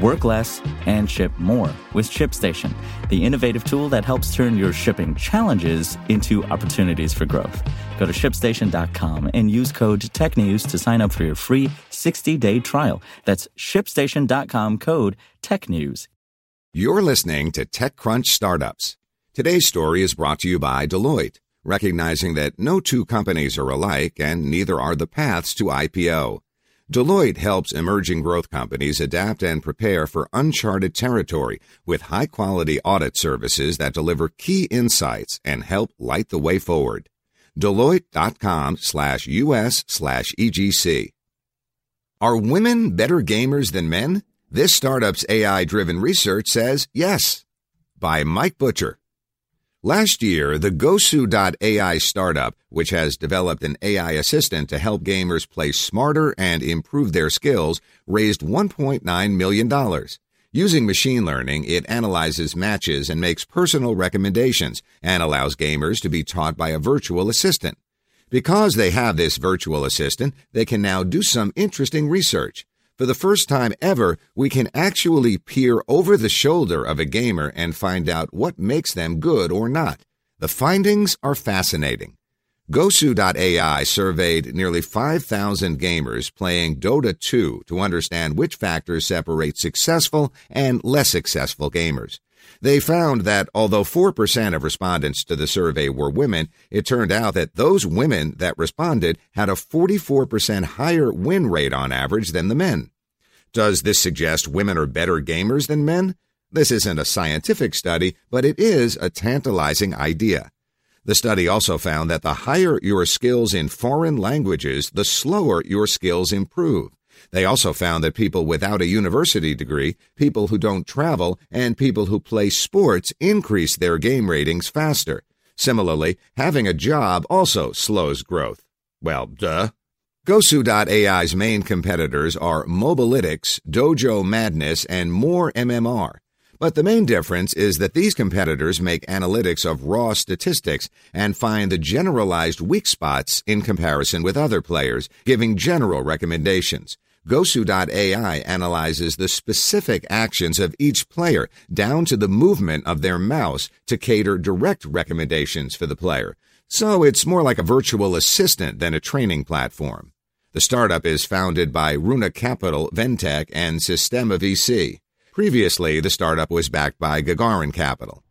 Work less and ship more with ShipStation, the innovative tool that helps turn your shipping challenges into opportunities for growth. Go to shipstation.com and use code TechNews to sign up for your free 60 day trial. That's shipstation.com code TechNews. You're listening to TechCrunch Startups. Today's story is brought to you by Deloitte, recognizing that no two companies are alike and neither are the paths to IPO. Deloitte helps emerging growth companies adapt and prepare for uncharted territory with high quality audit services that deliver key insights and help light the way forward. Deloitte.com slash US slash EGC. Are women better gamers than men? This startup's AI driven research says yes. By Mike Butcher. Last year, the Gosu.ai startup, which has developed an AI assistant to help gamers play smarter and improve their skills, raised $1.9 million. Using machine learning, it analyzes matches and makes personal recommendations and allows gamers to be taught by a virtual assistant. Because they have this virtual assistant, they can now do some interesting research. For the first time ever, we can actually peer over the shoulder of a gamer and find out what makes them good or not. The findings are fascinating. Gosu.ai surveyed nearly 5,000 gamers playing Dota 2 to understand which factors separate successful and less successful gamers. They found that although 4% of respondents to the survey were women, it turned out that those women that responded had a 44% higher win rate on average than the men. Does this suggest women are better gamers than men? This isn't a scientific study, but it is a tantalizing idea. The study also found that the higher your skills in foreign languages, the slower your skills improve. They also found that people without a university degree, people who don't travel, and people who play sports increase their game ratings faster. Similarly, having a job also slows growth. Well, duh. Gosu.ai's main competitors are Mobalytics, Dojo Madness, and More MMR. But the main difference is that these competitors make analytics of raw statistics and find the generalized weak spots in comparison with other players, giving general recommendations. Gosu.ai analyzes the specific actions of each player down to the movement of their mouse to cater direct recommendations for the player. So it's more like a virtual assistant than a training platform. The startup is founded by Runa Capital, Ventech, and Sistema VC. Previously, the startup was backed by Gagarin Capital.